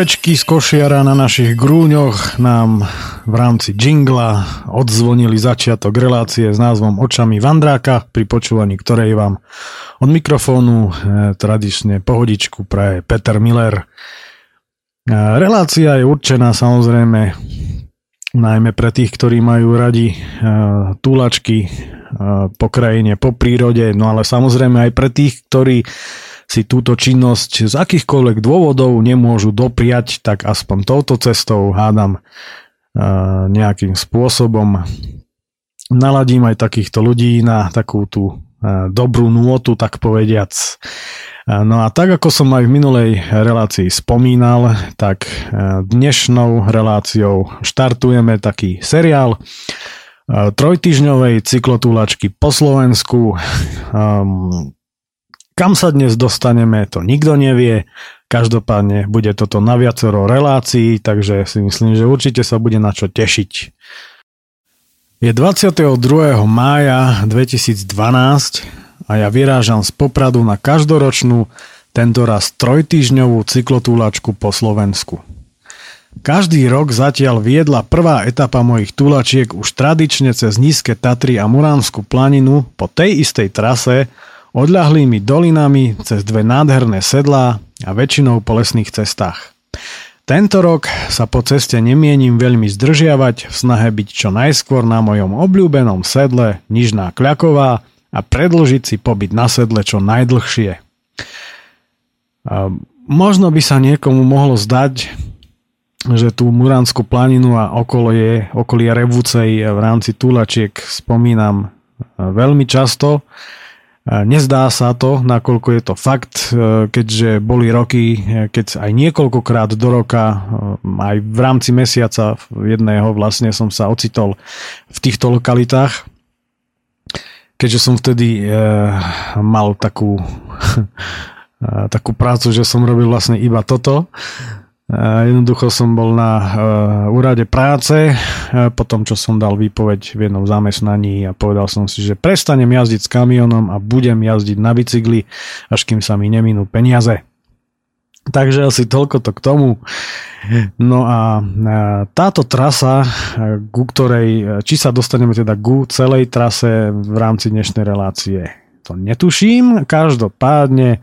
Ovečky z košiara na našich grúňoch nám v rámci jingla odzvonili začiatok relácie s názvom Očami Vandráka, pri počúvaní ktorej vám od mikrofónu e, tradične pohodičku pre Peter Miller. E, relácia je určená samozrejme najmä pre tých, ktorí majú radi e, túlačky po krajine, po prírode, no ale samozrejme aj pre tých, ktorí si túto činnosť z akýchkoľvek dôvodov nemôžu dopriať, tak aspoň touto cestou hádam nejakým spôsobom naladím aj takýchto ľudí na takú tú dobrú nôtu, tak povediac. No a tak ako som aj v minulej relácii spomínal, tak dnešnou reláciou štartujeme taký seriál trojtyžňovej cyklotúlačky po Slovensku. Kam sa dnes dostaneme, to nikto nevie. Každopádne bude toto na viacero relácií, takže si myslím, že určite sa bude na čo tešiť. Je 22. mája 2012 a ja vyrážam z Popradu na každoročnú, tento raz trojtýžňovú cyklotúlačku po Slovensku. Každý rok zatiaľ viedla prvá etapa mojich túlačiek už tradične cez nízke Tatry a Muránsku planinu po tej istej trase, odľahlými dolinami cez dve nádherné sedlá a väčšinou po lesných cestách. Tento rok sa po ceste nemienim veľmi zdržiavať v snahe byť čo najskôr na mojom obľúbenom sedle Nižná Kľaková a predlžiť si pobyt na sedle čo najdlhšie. Možno by sa niekomu mohlo zdať, že tú Muránsku planinu a okolie, okolie Revúcej v rámci túlačiek spomínam veľmi často, Nezdá sa to, nakoľko je to fakt, e, keďže boli roky, e, keď aj niekoľkokrát do roka, e, aj v rámci mesiaca jedného vlastne som sa ocitol v týchto lokalitách, keďže som vtedy mal takú, takú prácu, že som robil vlastne iba toto, Jednoducho som bol na uh, úrade práce, uh, po tom, čo som dal výpoveď v jednom zamestnaní a povedal som si, že prestanem jazdiť s kamionom a budem jazdiť na bicykli, až kým sa mi neminú peniaze. Takže asi toľko to k tomu. No a táto trasa, ku ktorej, či sa dostaneme teda ku celej trase v rámci dnešnej relácie, to netuším. Každopádne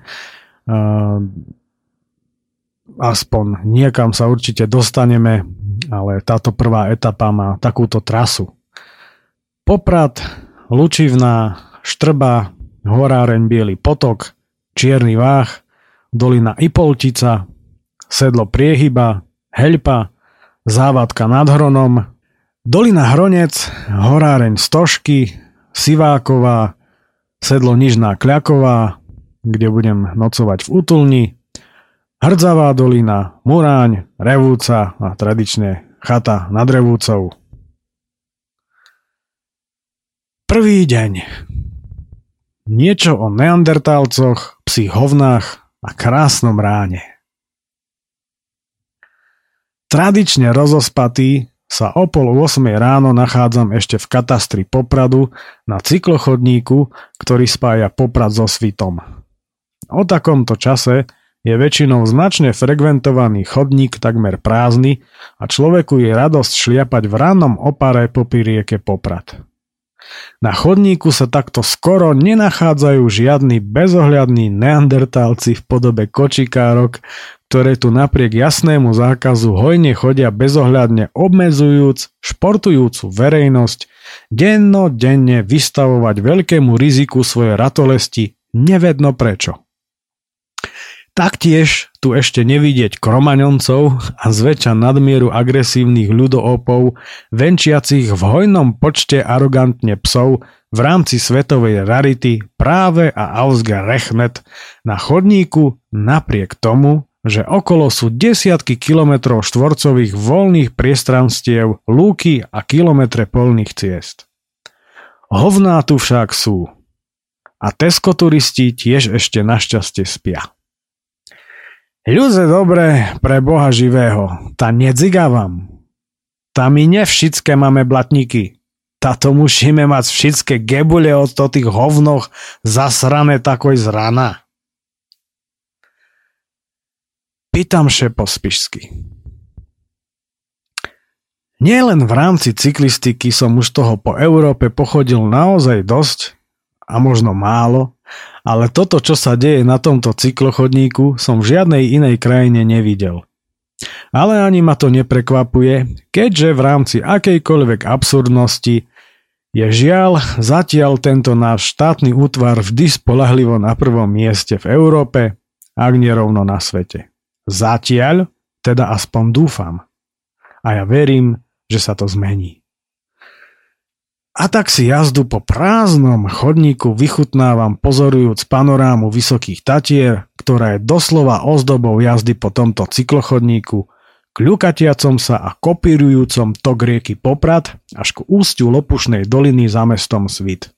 aspoň niekam sa určite dostaneme, ale táto prvá etapa má takúto trasu. Poprad, Lučivná, Štrba, Horáreň Bielý potok, Čierny váh, Dolina Ipoltica, Sedlo Priehyba, Heľpa, Závadka nad Hronom, Dolina Hronec, Horáreň Stošky, Siváková, Sedlo Nižná Kľaková, kde budem nocovať v útulni, Hrdzavá dolina, Muráň, Revúca a tradične chata nad Revúcou. Prvý deň. Niečo o neandertálcoch, psích hovnách a krásnom ráne. Tradične rozospatý sa o pol 8 ráno nachádzam ešte v katastri Popradu na cyklochodníku, ktorý spája Poprad so Svitom. O takomto čase je väčšinou značne frekventovaný chodník takmer prázdny a človeku je radosť šliapať v rannom opare popri rieke Poprad. Na chodníku sa takto skoro nenachádzajú žiadni bezohľadní neandertálci v podobe kočikárok, ktoré tu napriek jasnému zákazu hojne chodia bezohľadne obmedzujúc športujúcu verejnosť, denno denne vystavovať veľkému riziku svoje ratolesti nevedno prečo. Taktiež tu ešte nevidieť kromaňoncov a zväčša nadmieru agresívnych ľudoopov, venčiacich v hojnom počte arogantne psov v rámci svetovej rarity práve a ausgerechnet na chodníku napriek tomu, že okolo sú desiatky kilometrov štvorcových voľných priestranstiev, lúky a kilometre polných ciest. Hovná tu však sú. A turisti tiež ešte našťastie spia. Ľudze dobre pre Boha živého, ta nedzigavam. Ta my ne máme blatníky. to musíme mať všetké gebule od tých hovnoch zasrané takoj z rana. Pýtam po spišsky. Nielen v rámci cyklistiky som už toho po Európe pochodil naozaj dosť a možno málo, ale toto, čo sa deje na tomto cyklochodníku, som v žiadnej inej krajine nevidel. Ale ani ma to neprekvapuje, keďže v rámci akejkoľvek absurdnosti je žiaľ zatiaľ tento náš štátny útvar vždy spolahlivo na prvom mieste v Európe, ak nie rovno na svete. Zatiaľ, teda aspoň dúfam. A ja verím, že sa to zmení. A tak si jazdu po prázdnom chodníku vychutnávam pozorujúc panorámu vysokých tatier, ktorá je doslova ozdobou jazdy po tomto cyklochodníku, kľukatiacom sa a kopírujúcom tok rieky Poprad až k ústiu Lopušnej doliny za mestom Svit.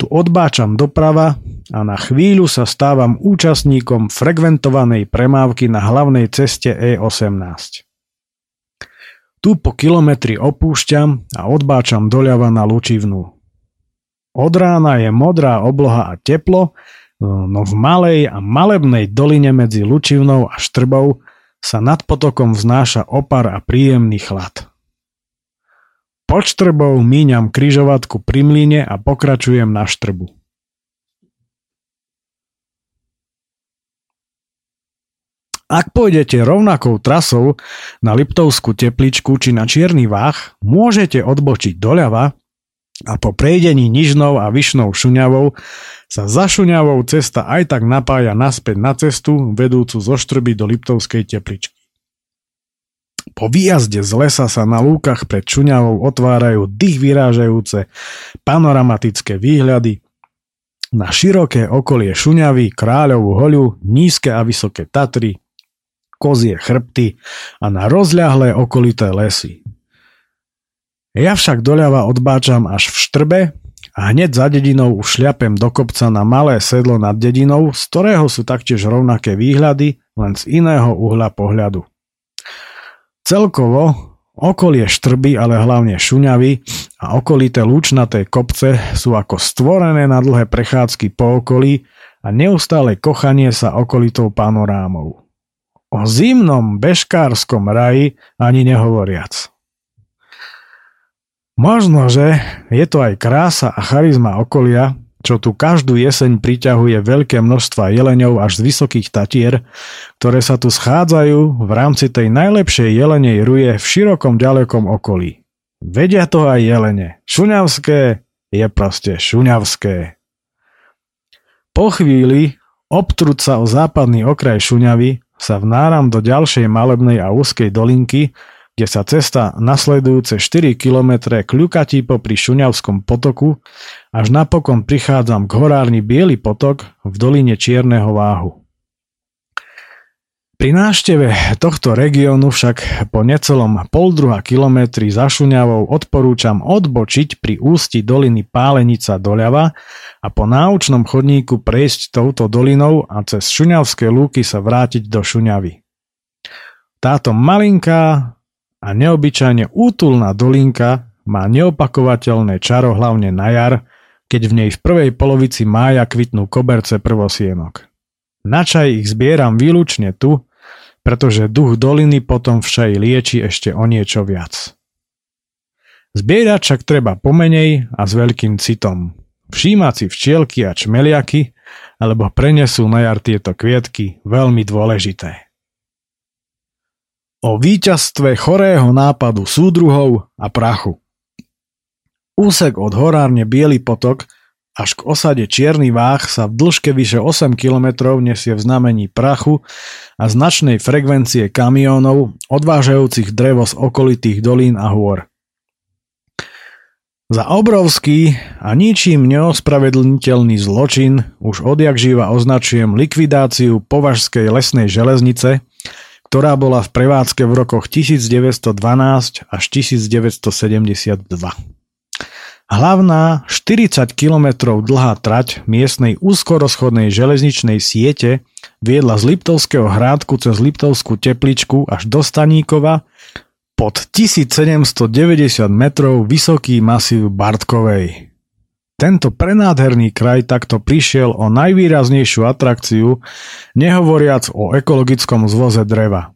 Tu odbáčam doprava a na chvíľu sa stávam účastníkom frekventovanej premávky na hlavnej ceste E18. Tu po kilometri opúšťam a odbáčam doľava na Lučivnu. Od rána je modrá obloha a teplo, no v malej a malebnej doline medzi Lučivnou a Štrbou sa nad potokom vznáša opar a príjemný chlad. Pod Štrbou míňam kryžovatku pri mline a pokračujem na Štrbu. Ak pôjdete rovnakou trasou na Liptovskú tepličku či na Čierny Váh, môžete odbočiť doľava a po prejdení Nižnou a Vyšnou Šuňavou sa za Šuňavou cesta aj tak napája naspäť na cestu vedúcu zo Štrby do Liptovskej tepličky. Po výjazde z lesa sa na lúkach pred Šuňavou otvárajú dých vyrážajúce panoramatické výhľady na široké okolie Šuňavy, Kráľovú hoľu, nízke a vysoké Tatry, kozie chrbty a na rozľahlé okolité lesy. Ja však doľava odbáčam až v štrbe a hneď za dedinou už šľapem do kopca na malé sedlo nad dedinou, z ktorého sú taktiež rovnaké výhľady, len z iného uhla pohľadu. Celkovo okolie štrby, ale hlavne šuňavy a okolité lúčnaté kopce sú ako stvorené na dlhé prechádzky po okolí a neustále kochanie sa okolitou panorámou. O zimnom bežkárskom raji ani nehovoriac. Možno, že je to aj krása a charizma okolia, čo tu každú jeseň priťahuje veľké množstva jeleňov až z vysokých tatier, ktoré sa tu schádzajú v rámci tej najlepšej jelenej ruje v širokom ďalekom okolí. Vedia to aj jelene. Šuňavské je proste šuňavské. Po chvíli obtrúť sa o západný okraj Šuňavy sa vnáram do ďalšej malebnej a úzkej dolinky, kde sa cesta nasledujúce 4 km kľukatí popri Šuňavskom potoku, až napokon prichádzam k horárni Biely potok v doline Čierneho váhu. Pri návšteve tohto regiónu však po necelom pol druha kilometri za Šuňavou odporúčam odbočiť pri ústi doliny Pálenica doľava a po náučnom chodníku prejsť touto dolinou a cez Šuňavské lúky sa vrátiť do Šuňavy. Táto malinká a neobyčajne útulná dolinka má neopakovateľné čaro hlavne na jar, keď v nej v prvej polovici mája kvitnú koberce prvosienok. Na čaj ich zbieram výlučne tu, pretože duch doliny potom všaj lieči ešte o niečo viac. Zbierať však treba pomenej a s veľkým citom. Všímať si včielky a čmeliaky, alebo prenesú na jar tieto kvietky veľmi dôležité. O víťazstve chorého nápadu súdruhov a prachu. Úsek od horárne Bielý potok až k osade Čierny váh sa v dĺžke vyše 8 km nesie v znamení prachu a značnej frekvencie kamiónov odvážajúcich drevo z okolitých dolín a hôr. Za obrovský a ničím neospravedlniteľný zločin už odjak živa označujem likvidáciu považskej lesnej železnice, ktorá bola v prevádzke v rokoch 1912 až 1972. Hlavná 40 km dlhá trať miestnej úzkorozchodnej železničnej siete viedla z Liptovského hrádku cez Liptovskú tepličku až do Staníkova pod 1790 metrov vysoký masív Bartkovej. Tento prenádherný kraj takto prišiel o najvýraznejšiu atrakciu, nehovoriac o ekologickom zvoze dreva.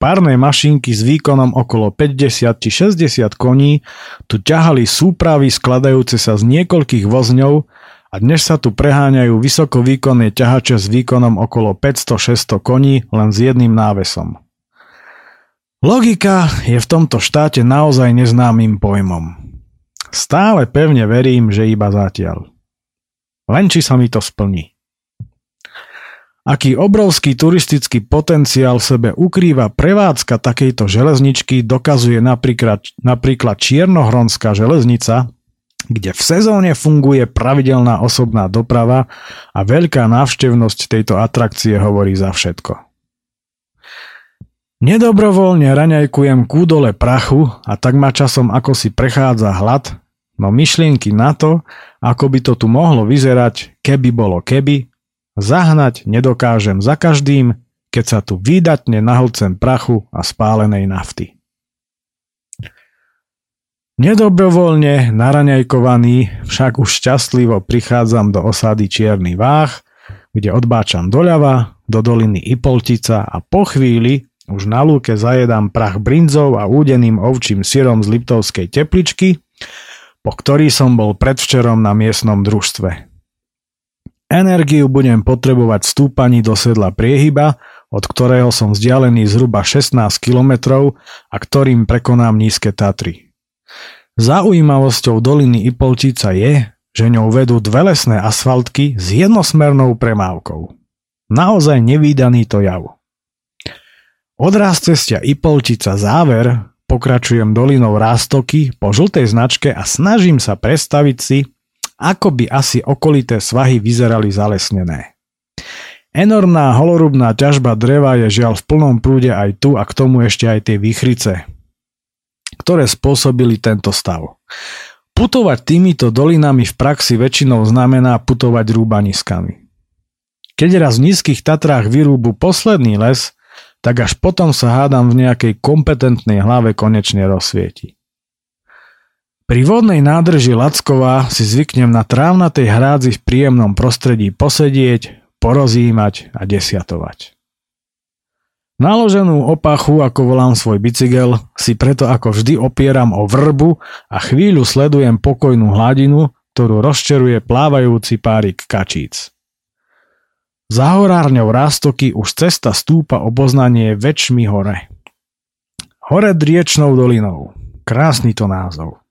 Párne mašinky s výkonom okolo 50 či 60 koní tu ťahali súpravy skladajúce sa z niekoľkých vozňov a dnes sa tu preháňajú vysokovýkonné ťahače s výkonom okolo 500-600 koní len s jedným návesom. Logika je v tomto štáte naozaj neznámym pojmom. Stále pevne verím, že iba zatiaľ. Len či sa mi to splní. Aký obrovský turistický potenciál v sebe ukrýva prevádzka takejto železničky, dokazuje napríklad, napríklad Čiernohronská železnica, kde v sezóne funguje pravidelná osobná doprava a veľká návštevnosť tejto atrakcie hovorí za všetko. Nedobrovoľne raňajkujem kúdole prachu a tak ma časom ako si prechádza hlad, no myšlienky na to, ako by to tu mohlo vyzerať, keby bolo keby, Zahnať nedokážem za každým, keď sa tu výdatne nahlcem prachu a spálenej nafty. Nedobrovoľne naraňajkovaný však už šťastlivo prichádzam do osady Čierny Váh, kde odbáčam doľava, do doliny Ipoltica a po chvíli už na lúke zajedám prach brinzov a údeným ovčím syrom z Liptovskej tepličky, po ktorý som bol predvčerom na miestnom družstve. Energiu budem potrebovať stúpaní do sedla priehyba, od ktorého som vzdialený zhruba 16 km a ktorým prekonám nízke Tatry. Zaujímavosťou doliny Ipolčica je, že ňou vedú dve lesné asfaltky s jednosmernou premávkou. Naozaj nevýdaný to jav. Odraz cestia Ipolčica záver pokračujem dolinou Rástoky po žltej značke a snažím sa predstaviť si, ako by asi okolité svahy vyzerali zalesnené. Enormná holorubná ťažba dreva je žiaľ v plnom prúde aj tu a k tomu ešte aj tie výchrice, ktoré spôsobili tento stav. Putovať týmito dolinami v praxi väčšinou znamená putovať rúbaniskami. Keď raz v nízkych Tatrách vyrúbu posledný les, tak až potom sa hádam v nejakej kompetentnej hlave konečne rozsvieti. Pri vodnej nádrži Lacková si zvyknem na trávnatej hrádzi v príjemnom prostredí posedieť, porozímať a desiatovať. Naloženú opachu, ako volám svoj bicykel, si preto ako vždy opieram o vrbu a chvíľu sledujem pokojnú hladinu, ktorú rozčeruje plávajúci párik kačíc. Za horárňou rástoky už cesta stúpa oboznanie väčšmi hore. Hore riečnou dolinou. Krásny to názov.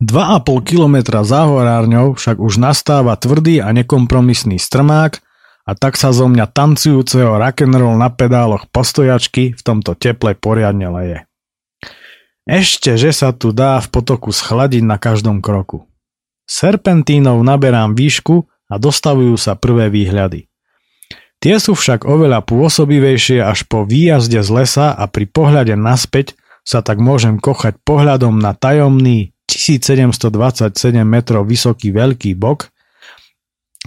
2,5 kilometra za horárňou však už nastáva tvrdý a nekompromisný strmák a tak sa zo mňa tancujúceho rock'n'roll na pedáloch postojačky v tomto teple poriadne leje. Ešte, že sa tu dá v potoku schladiť na každom kroku. Serpentínov naberám výšku a dostavujú sa prvé výhľady. Tie sú však oveľa pôsobivejšie až po výjazde z lesa a pri pohľade naspäť sa tak môžem kochať pohľadom na tajomný 1727 metrov vysoký veľký bok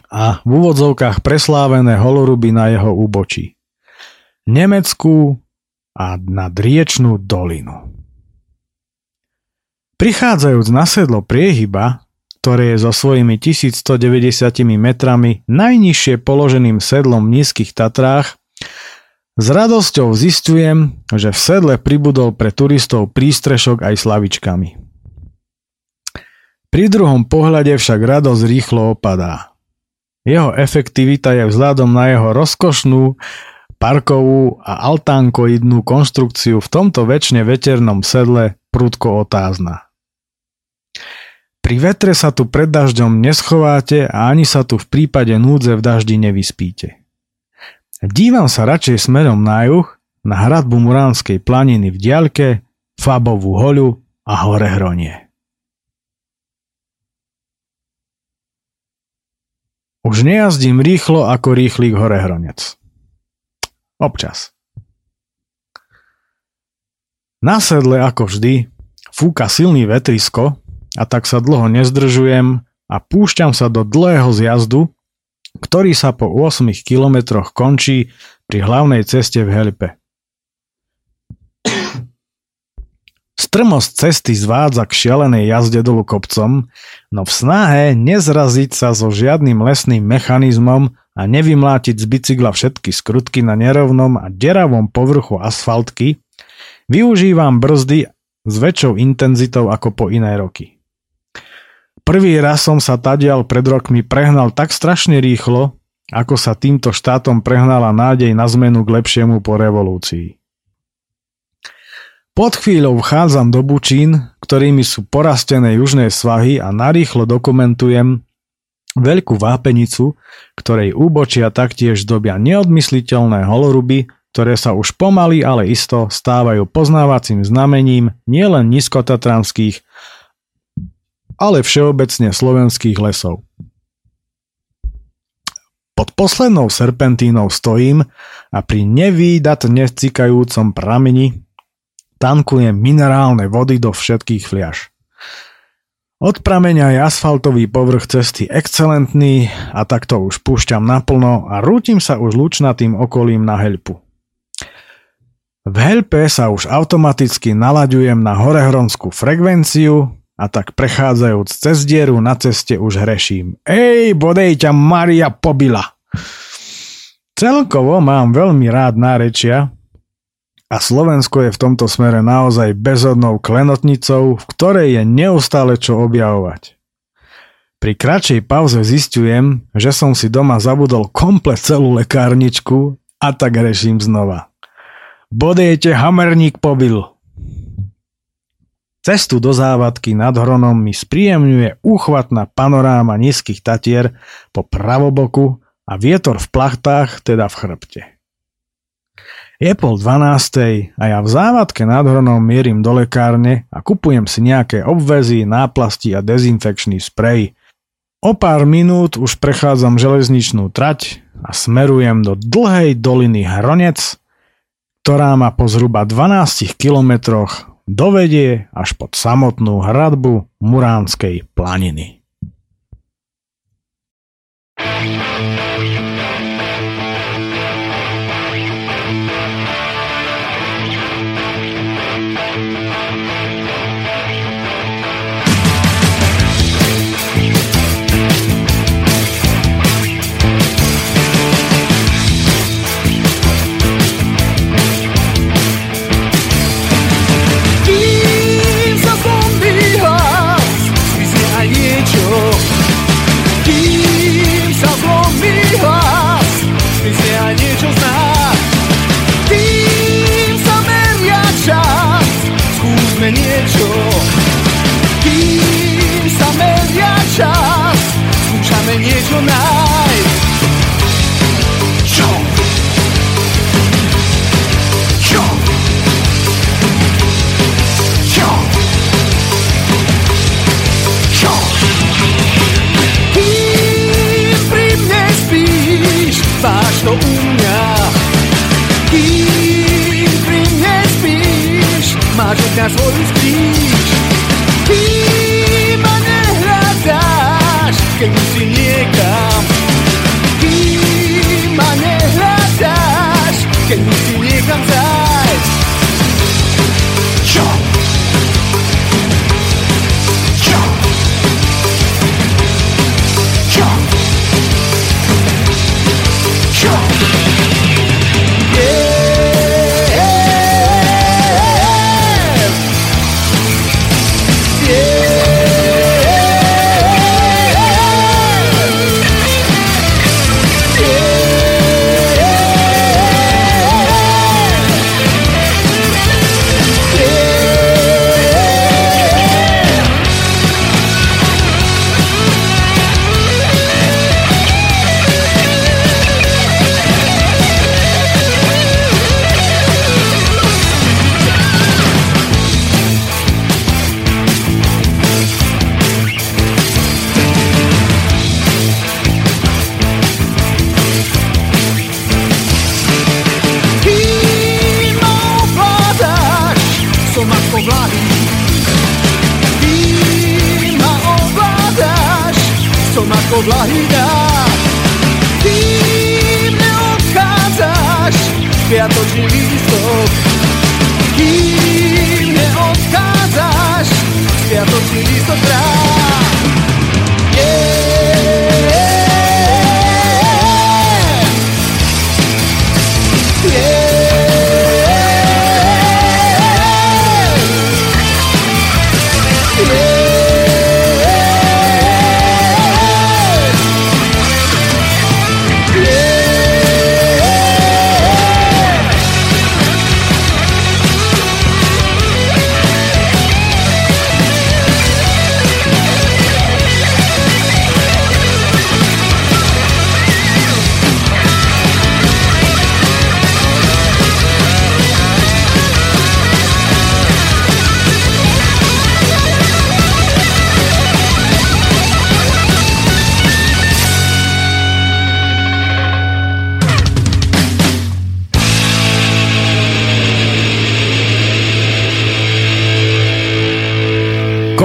a v úvodzovkách preslávené holoruby na jeho úbočí. Nemeckú a nad riečnú dolinu. Prichádzajúc na sedlo priehyba, ktoré je so svojimi 1190 metrami najnižšie položeným sedlom v nízkych Tatrách, s radosťou zistujem, že v sedle pribudol pre turistov prístrešok aj slavičkami. Pri druhom pohľade však radosť rýchlo opadá. Jeho efektivita je vzhľadom na jeho rozkošnú, parkovú a altánkoidnú konštrukciu v tomto väčšine veternom sedle prudko otázna. Pri vetre sa tu pred dažďom neschováte a ani sa tu v prípade núdze v daždi nevyspíte. Dívam sa radšej smerom na juh, na hradbu Muránskej planiny v diaľke, Fabovú hoľu a hore Hronie. Už nejazdím rýchlo ako rýchlik horehronec. Občas. Na sedle ako vždy fúka silný vetrisko a tak sa dlho nezdržujem a púšťam sa do dlhého zjazdu, ktorý sa po 8 kilometroch končí pri hlavnej ceste v Helpe. Strmosť cesty zvádza k šialenej jazde dolu kopcom, no v snahe nezraziť sa so žiadnym lesným mechanizmom a nevymlátiť z bicykla všetky skrutky na nerovnom a deravom povrchu asfaltky, využívam brzdy s väčšou intenzitou ako po iné roky. Prvý raz som sa tadial pred rokmi prehnal tak strašne rýchlo, ako sa týmto štátom prehnala nádej na zmenu k lepšiemu po revolúcii. Pod chvíľou vchádzam do bučín, ktorými sú porastené južné svahy a narýchlo dokumentujem veľkú vápenicu, ktorej úbočia taktiež dobia neodmysliteľné holoruby, ktoré sa už pomaly, ale isto stávajú poznávacím znamením nielen nízkotatranských, ale všeobecne slovenských lesov. Pod poslednou serpentínou stojím a pri nevýdatne cikajúcom prameni tankujem minerálne vody do všetkých fliaž. Od prameňa je asfaltový povrch cesty excelentný a takto už púšťam naplno a rútim sa už lučnatým okolím na helpu. V helpe sa už automaticky nalaďujem na horehronskú frekvenciu a tak prechádzajúc cez dieru na ceste už hreším. Ej, bodej ťa Maria pobila! Celkovo mám veľmi rád nárečia, a Slovensko je v tomto smere naozaj bezodnou klenotnicou, v ktorej je neustále čo objavovať. Pri kratšej pauze zistujem, že som si doma zabudol komplet celú lekárničku a tak reším znova. Bodejete hamerník pobil. Cestu do závadky nad Hronom mi spríjemňuje úchvatná panoráma nízkych tatier po pravoboku a vietor v plachtách, teda v chrbte. Je pol dvanástej a ja v závadke nad hronom mierim do lekárne a kupujem si nejaké obvezy, náplasti a dezinfekčný sprej. O pár minút už prechádzam železničnú trať a smerujem do dlhej doliny Hronec, ktorá ma po zhruba 12 kilometroch dovedie až pod samotnú hradbu Muránskej planiny. ako vlahý dách. Kým neodchádzaš, piatočný lístok. Kým neodcházíš, piatočný lístok rád.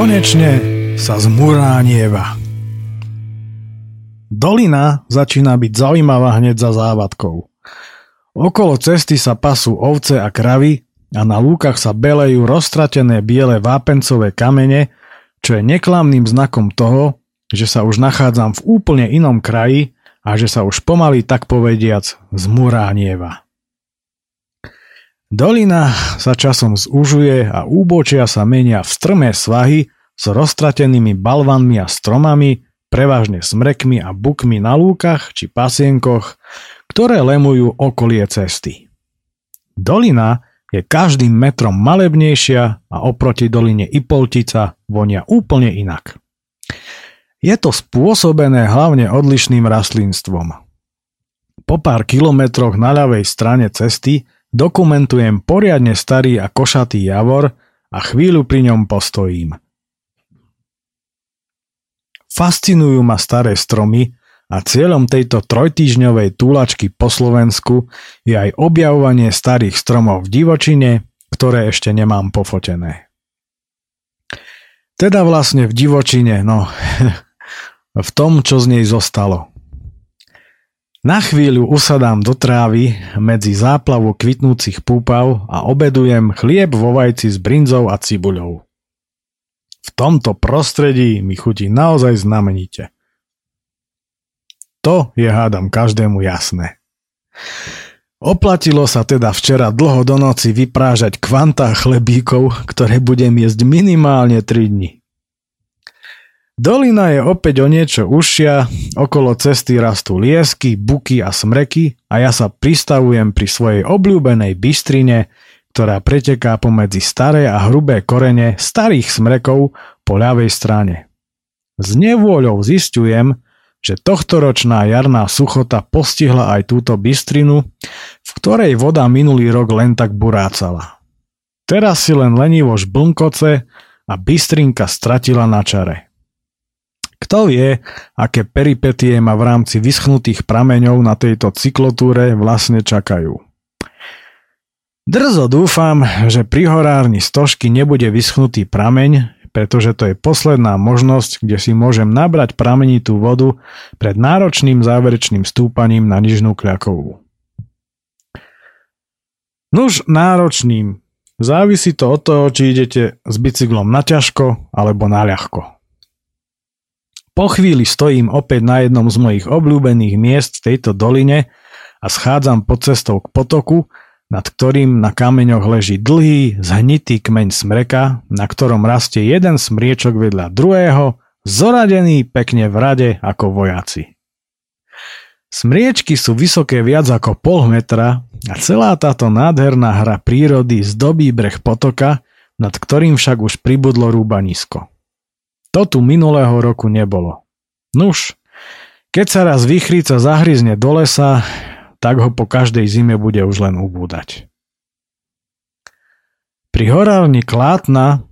Konečne sa zmuránieva. Dolina začína byť zaujímavá hneď za závadkou. Okolo cesty sa pasú ovce a kravy a na lúkach sa belejú roztratené biele vápencové kamene, čo je neklamným znakom toho, že sa už nachádzam v úplne inom kraji a že sa už pomaly tak povediac zmuránieva. Dolina sa časom zúžuje a úbočia sa menia v strmé svahy s roztratenými balvanmi a stromami, prevažne smrekmi a bukmi na lúkach či pasienkoch, ktoré lemujú okolie cesty. Dolina je každým metrom malebnejšia a oproti doline Ipoltica vonia úplne inak. Je to spôsobené hlavne odlišným rastlinstvom. Po pár kilometroch na ľavej strane cesty Dokumentujem poriadne starý a košatý javor a chvíľu pri ňom postojím. Fascinujú ma staré stromy a cieľom tejto trojtýžňovej túlačky po Slovensku je aj objavovanie starých stromov v divočine, ktoré ešte nemám pofotené. Teda vlastne v divočine, no v tom, čo z nej zostalo. Na chvíľu usadám do trávy medzi záplavu kvitnúcich púpav a obedujem chlieb vo vajci s brinzou a cibuľou. V tomto prostredí mi chutí naozaj znamenite. To je hádam každému jasné. Oplatilo sa teda včera dlho do noci vyprážať kvantá chlebíkov, ktoré budem jesť minimálne 3 dni. Dolina je opäť o niečo užšia, okolo cesty rastú liesky, buky a smreky a ja sa pristavujem pri svojej obľúbenej bystrine, ktorá preteká pomedzi staré a hrubé korene starých smrekov po ľavej strane. S nevôľou zistujem, že tohtoročná jarná suchota postihla aj túto bystrinu, v ktorej voda minulý rok len tak burácala. Teraz si len lenivo žblnkoce a bystrinka stratila na čare. Kto vie, aké peripetie ma v rámci vyschnutých prameňov na tejto cyklotúre vlastne čakajú. Drzo dúfam, že pri horárni stožky nebude vyschnutý prameň, pretože to je posledná možnosť, kde si môžem nabrať pramenitú vodu pred náročným záverečným stúpaním na nižnú kľakovú. Nuž náročným. Závisí to od toho, či idete s bicyklom na ťažko alebo na ľahko. Po chvíli stojím opäť na jednom z mojich obľúbených miest v tejto doline a schádzam pod cestou k potoku, nad ktorým na kameňoch leží dlhý, zhnitý kmeň smreka, na ktorom rastie jeden smriečok vedľa druhého, zoradený pekne v rade ako vojaci. Smriečky sú vysoké viac ako pol metra a celá táto nádherná hra prírody zdobí breh potoka, nad ktorým však už pribudlo rúbanisko. To tu minulého roku nebolo. Nuž, keď sa raz vychríca zahryzne do lesa, tak ho po každej zime bude už len ubúdať. Pri horárni Klátna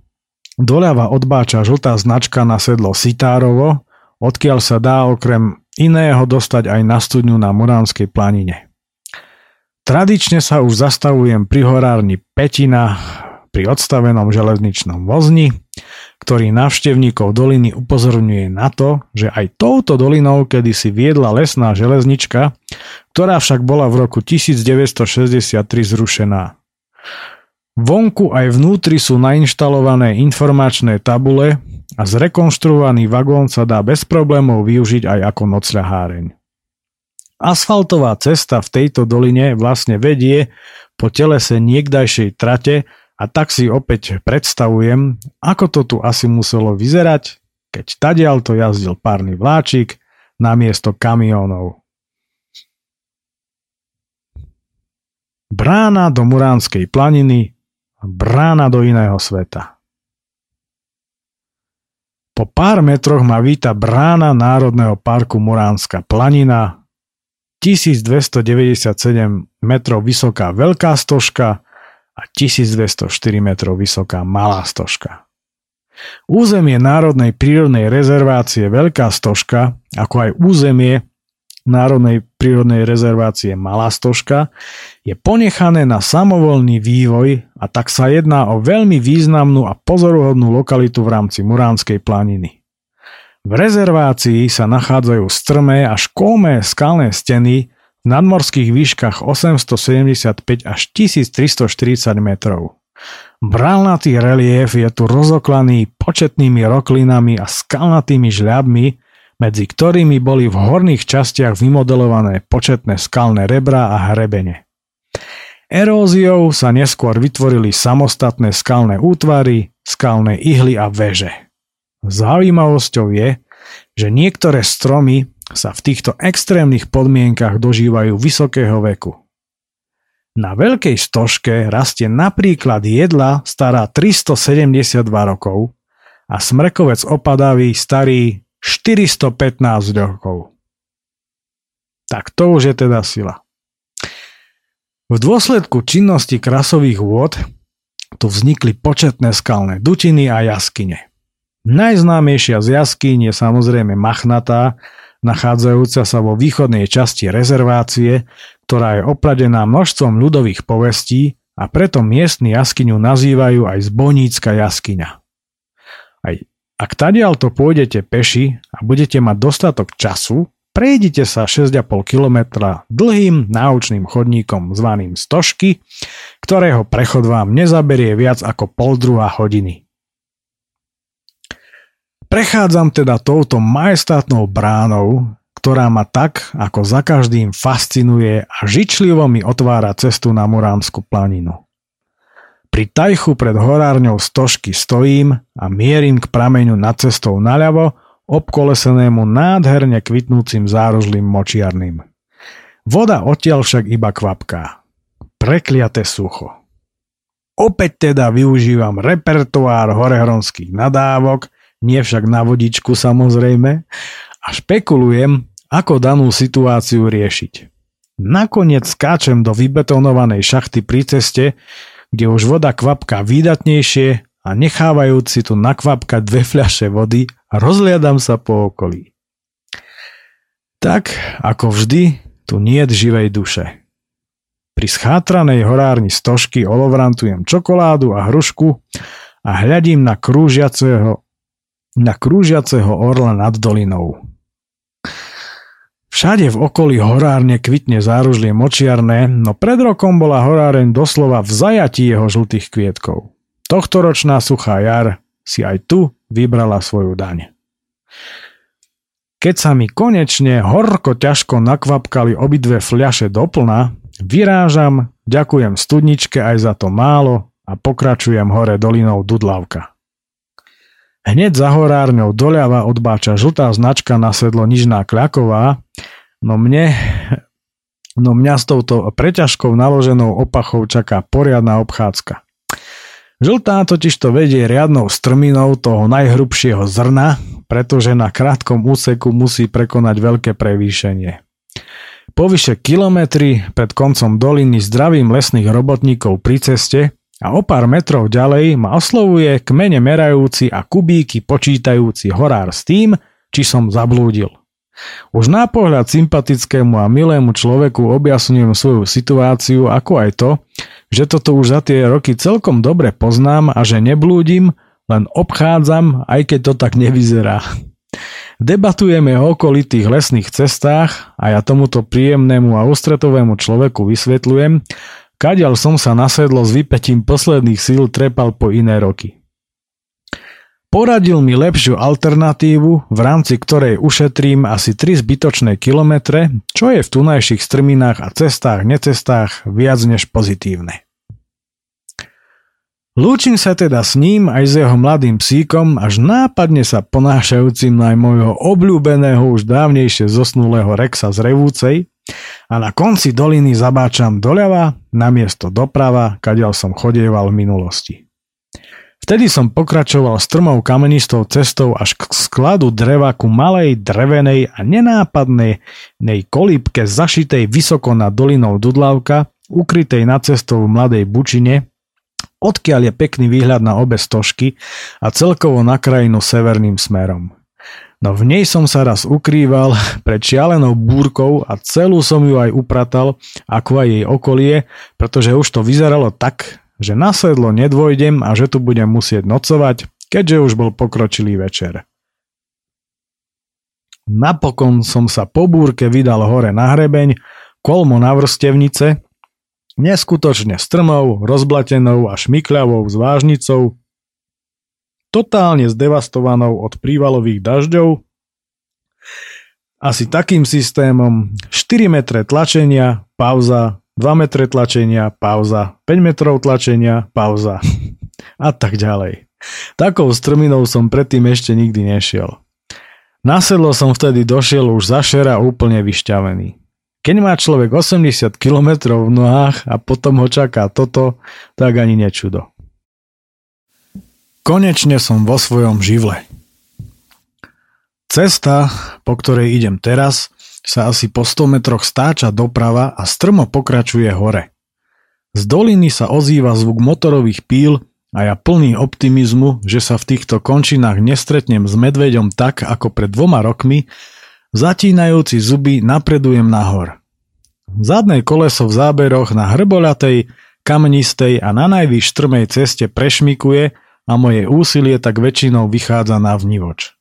doľava odbáča žltá značka na sedlo Sitárovo, odkiaľ sa dá okrem iného dostať aj na studňu na Muránskej planine. Tradične sa už zastavujem pri horárni Petina pri odstavenom železničnom vozni, ktorý návštevníkov doliny upozorňuje na to, že aj touto dolinou kedysi viedla lesná železnička, ktorá však bola v roku 1963 zrušená. Vonku aj vnútri sú nainštalované informačné tabule a zrekonštruovaný vagón sa dá bez problémov využiť aj ako nocľaháreň. Asfaltová cesta v tejto doline vlastne vedie po telese niekdajšej trate a tak si opäť predstavujem, ako to tu asi muselo vyzerať, keď tadiaľ to jazdil párny vláčik namiesto kamionov. Brána do Muránskej planiny Brána do iného sveta. Po pár metroch ma víta brána Národného parku Muránska planina, 1297 metrov vysoká veľká stožka a 1204 metrov vysoká malá stožka. Územie Národnej prírodnej rezervácie Veľká stožka, ako aj územie Národnej prírodnej rezervácie Malá Stožka je ponechané na samovolný vývoj a tak sa jedná o veľmi významnú a pozoruhodnú lokalitu v rámci Muránskej planiny. V rezervácii sa nachádzajú strmé až kolmé skalné steny nadmorských výškach 875 až 1340 metrov. Brálnatý relief je tu rozoklaný početnými roklinami a skalnatými žľabmi, medzi ktorými boli v horných častiach vymodelované početné skalné rebra a hrebene. Eróziou sa neskôr vytvorili samostatné skalné útvary, skalné ihly a veže. Zaujímavosťou je, že niektoré stromy sa v týchto extrémnych podmienkach dožívajú vysokého veku. Na veľkej stožke rastie napríklad jedla stará 372 rokov a smrekovec opadavý starý 415 rokov. Tak to už je teda sila. V dôsledku činnosti krasových vôd tu vznikli početné skalné dutiny a jaskyne. Najznámejšia z jaskýň je samozrejme Machnatá, nachádzajúca sa vo východnej časti rezervácie, ktorá je opradená množstvom ľudových povestí a preto miestni jaskyňu nazývajú aj Zbonícka jaskyňa. Aj ak tadiaľ pôjdete peši a budete mať dostatok času, prejdite sa 6,5 km dlhým náučným chodníkom zvaným Stožky, ktorého prechod vám nezaberie viac ako pol druhá hodiny. Prechádzam teda touto majestátnou bránou, ktorá ma tak, ako za každým fascinuje a žičlivo mi otvára cestu na Muránsku planinu. Pri tajchu pred horárňou stožky stojím a mierim k prameňu nad cestou naľavo, obkolesenému nádherne kvitnúcim zárožlým močiarným. Voda odtiaľ však iba kvapká. Prekliate sucho. Opäť teda využívam repertoár horehronských nadávok, nie však na vodičku samozrejme, a špekulujem, ako danú situáciu riešiť. Nakoniec skáčem do vybetonovanej šachty pri ceste, kde už voda kvapká výdatnejšie a nechávajúc si tu nakvapkať dve fľaše vody, rozliadam sa po okolí. Tak, ako vždy, tu nie je živej duše. Pri schátranej horárni stožky olovrantujem čokoládu a hrušku a hľadím na krúžiaceho, na krúžiaceho orla nad dolinou. Všade v okolí horárne kvitne záružlie močiarné, no pred rokom bola horáreň doslova v zajatí jeho žltých kvietkov. Tohtoročná suchá jar si aj tu vybrala svoju daň. Keď sa mi konečne horko ťažko nakvapkali obidve fľaše doplna, vyrážam, ďakujem studničke aj za to málo a pokračujem hore dolinou Dudlavka. Hneď za horárňou doľava odbáča žltá značka na sedlo Nižná Kľaková, no mne, no mňa s touto preťažkou naloženou opachou čaká poriadna obchádzka. Žltá totiž to vedie riadnou strminou toho najhrubšieho zrna, pretože na krátkom úseku musí prekonať veľké prevýšenie. Po vyše kilometri pred koncom doliny zdravím lesných robotníkov pri ceste a o pár metrov ďalej ma oslovuje kmene merajúci a kubíky počítajúci horár s tým, či som zablúdil. Už na pohľad sympatickému a milému človeku objasňujem svoju situáciu, ako aj to, že toto už za tie roky celkom dobre poznám a že neblúdim, len obchádzam, aj keď to tak nevyzerá. Debatujeme o okolitých lesných cestách a ja tomuto príjemnému a ústretovému človeku vysvetľujem, Kadiaľ som sa nasedlo s vypetím posledných síl trepal po iné roky. Poradil mi lepšiu alternatívu, v rámci ktorej ušetrím asi 3 zbytočné kilometre, čo je v tunajších strminách a cestách, necestách viac než pozitívne. Lúčim sa teda s ním aj s jeho mladým psíkom, až nápadne sa ponášajúcim na môjho obľúbeného už dávnejšie zosnulého Rexa z Revúcej a na konci doliny zabáčam doľava, namiesto doprava, kadiaľ som chodieval v minulosti. Vtedy som pokračoval strmou kamenistou cestou až k skladu dreva ku malej, drevenej a nenápadnej kolípke zašitej vysoko nad dolinou Dudlavka, ukrytej nad cestou v mladej bučine, odkiaľ je pekný výhľad na obe stožky a celkovo na krajinu severným smerom. No v nej som sa raz ukrýval pred šialenou búrkou a celú som ju aj upratal, ako aj jej okolie, pretože už to vyzeralo tak, že na sedlo nedvojdem a že tu budem musieť nocovať, keďže už bol pokročilý večer. Napokon som sa po búrke vydal hore na hrebeň, kolmo na vrstevnice neskutočne strmou, rozblatenou a šmykľavou zvážnicou, totálne zdevastovanou od prívalových dažďov, asi takým systémom 4 metre tlačenia, pauza, 2 metre tlačenia, pauza, 5 metrov tlačenia, pauza a tak ďalej. Takou strminou som predtým ešte nikdy nešiel. Na sedlo som vtedy došiel už za šera úplne vyšťavený. Keď má človek 80 km v nohách a potom ho čaká toto, tak ani nečudo. Konečne som vo svojom živle. Cesta, po ktorej idem teraz, sa asi po 100 metroch stáča doprava a strmo pokračuje hore. Z doliny sa ozýva zvuk motorových píl a ja plný optimizmu, že sa v týchto končinách nestretnem s medveďom tak ako pred dvoma rokmi, Zatínajúci zuby napredujem nahor. Zadné koleso v záberoch na hrboľatej, kamenistej a na najvyš strmej ceste prešmikuje a moje úsilie tak väčšinou vychádza na vnivoč.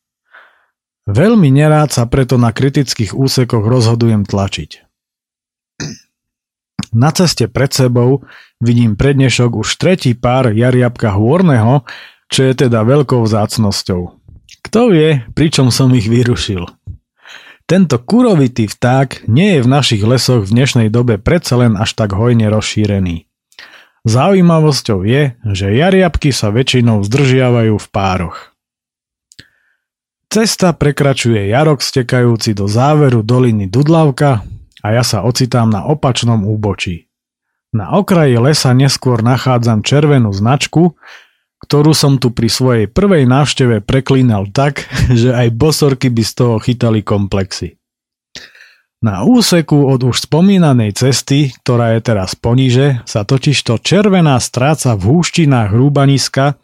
Veľmi nerád sa preto na kritických úsekoch rozhodujem tlačiť. Na ceste pred sebou vidím prednešok už tretí pár jariabka hôrneho, čo je teda veľkou vzácnosťou. Kto vie, pričom som ich vyrušil. Tento kurovitý vták nie je v našich lesoch v dnešnej dobe predsa len až tak hojne rozšírený. Zaujímavosťou je, že jariabky sa väčšinou zdržiavajú v pároch. Cesta prekračuje jarok stekajúci do záveru doliny Dudlavka a ja sa ocitám na opačnom úbočí. Na okraji lesa neskôr nachádzam červenú značku, ktorú som tu pri svojej prvej návšteve preklínal tak, že aj bosorky by z toho chytali komplexy. Na úseku od už spomínanej cesty, ktorá je teraz poniže, sa totižto červená stráca v húštinách hrúbaniska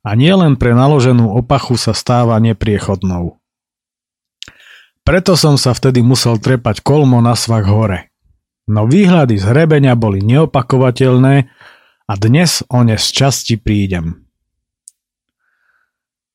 a nielen pre naloženú opachu sa stáva nepriechodnou. Preto som sa vtedy musel trepať kolmo na svak hore. No výhľady z hrebenia boli neopakovateľné a dnes o ne z časti prídem.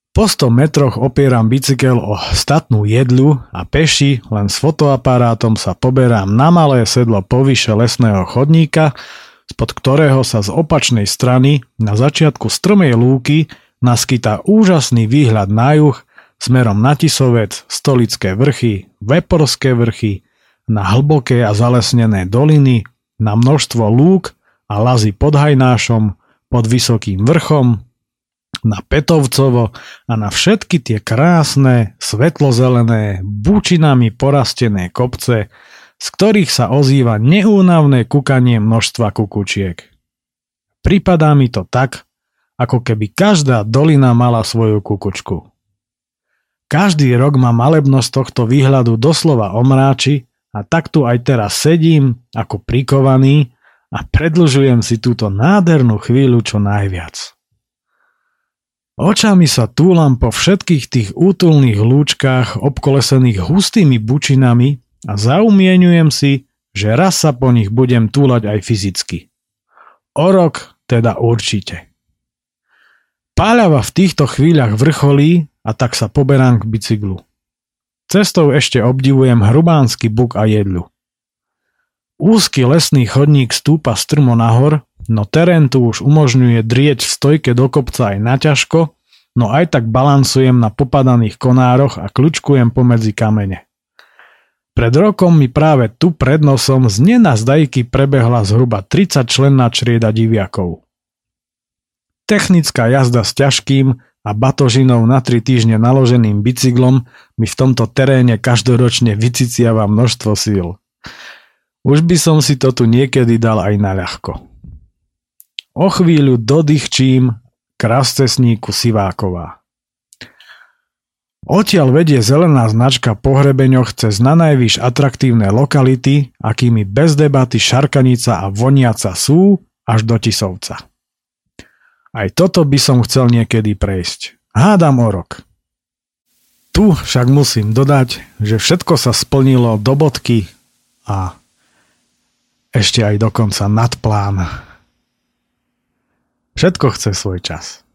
Po 100 metroch opieram bicykel o statnú jedľu a peši len s fotoaparátom sa poberám na malé sedlo povyše lesného chodníka, spod ktorého sa z opačnej strany na začiatku strmej lúky naskytá úžasný výhľad na juh smerom na Tisovec, Stolické vrchy, Veporské vrchy, na hlboké a zalesnené doliny, na množstvo lúk a lazy pod Hajnášom, pod Vysokým vrchom, na Petovcovo a na všetky tie krásne, svetlozelené, bučinami porastené kopce, z ktorých sa ozýva neúnavné kukanie množstva kukučiek. Pripadá mi to tak, ako keby každá dolina mala svoju kukučku. Každý rok ma malebnosť tohto výhľadu doslova omráči a tak tu aj teraz sedím ako prikovaný a predlžujem si túto nádhernú chvíľu čo najviac. Očami sa túlam po všetkých tých útulných lúčkách obkolesených hustými bučinami a zaumieňujem si, že raz sa po nich budem túlať aj fyzicky. O rok teda určite. Páľava v týchto chvíľach vrcholí a tak sa poberám k bicyklu. Cestou ešte obdivujem hrubánsky buk a jedľu. Úzky lesný chodník stúpa strmo nahor, no terén tu už umožňuje drieť v stojke do kopca aj naťažko, no aj tak balansujem na popadaných konároch a kľučkujem pomedzi kamene. Pred rokom mi práve tu pred nosom z nenazdajky prebehla zhruba 30 členná črieda diviakov. Technická jazda s ťažkým a batožinou na 3 týždne naloženým bicyklom mi v tomto teréne každoročne vyciciava množstvo síl. Už by som si to tu niekedy dal aj na ľahko. O chvíľu dodýchčím k rastesníku Siváková. Odtiaľ vedie zelená značka po hrebeňoch cez na najvyš atraktívne lokality, akými bez debaty Šarkanica a Voniaca sú, až do Tisovca. Aj toto by som chcel niekedy prejsť. Hádam o rok. Tu však musím dodať, že všetko sa splnilo do bodky a ešte aj dokonca nad plán. Všetko chce svoj čas.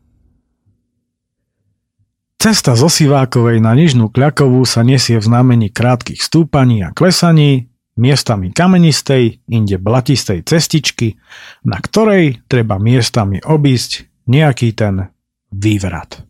Cesta zo Sivákovej na Nižnú Kľakovú sa nesie v znamení krátkých stúpaní a klesaní, miestami kamenistej, inde blatistej cestičky, na ktorej treba miestami obísť nejaký ten vývrat.